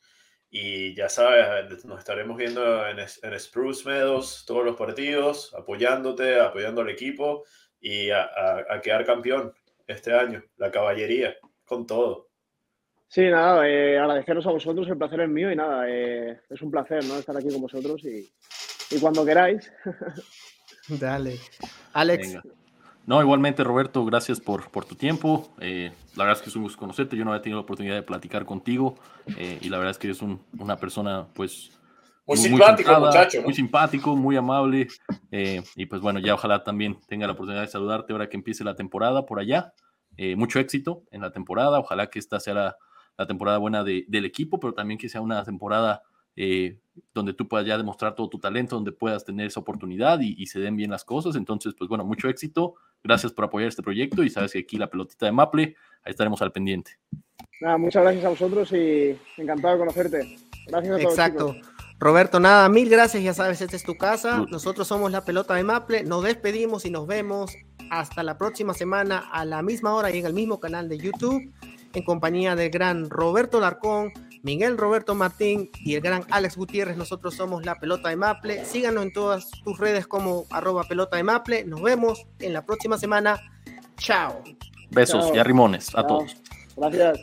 Y ya sabes, nos estaremos viendo en, en Spruce Meadows todos los partidos, apoyándote, apoyando al equipo y a, a- a quedar campeón este año. La caballería, con todo. Sí, nada, eh, agradeceros a vosotros, el placer es mío y nada, eh, es un placer ¿no? estar aquí con vosotros y, y cuando queráis. Dale. Alex, Venga. No, igualmente, Roberto, gracias por, por tu tiempo. Eh, la verdad es que es un gusto conocerte. Yo no había tenido la oportunidad de platicar contigo eh, y la verdad es que eres un- una persona, pues. Muy simpático, centrada, muchacho, ¿no? Muy simpático, muy amable. eh, y pues bueno, ya ojalá también tenga la oportunidad de saludarte ahora que empiece la temporada por allá. Mucho éxito en la temporada. Ojalá que esta sea la, la temporada buena del equipo, pero también que sea una temporada eh, donde tú puedas ya demostrar todo tu talento, donde puedas tener esa oportunidad y, se den bien las cosas. Entonces, pues bueno, mucho éxito. Gracias por apoyar este proyecto y sabes que aquí la pelotita de Maple, ahí estaremos al pendiente. Nada, muchas gracias a vosotros y encantado de conocerte. Gracias a todos. Exacto. Roberto, nada, mil gracias, ya sabes, esta es tu casa. Nosotros somos la pelota de Maple, nos despedimos y nos vemos hasta la próxima semana a la misma hora y en el mismo canal de YouTube, en compañía del gran Roberto Larcón, Miguel Roberto Martín y el gran Alex Gutiérrez. Nosotros somos la pelota de Maple. Síganos en todas tus redes como arroba pelota de Maple. Nos vemos en la próxima semana. Chao. Besos y arrimones a todos. Gracias.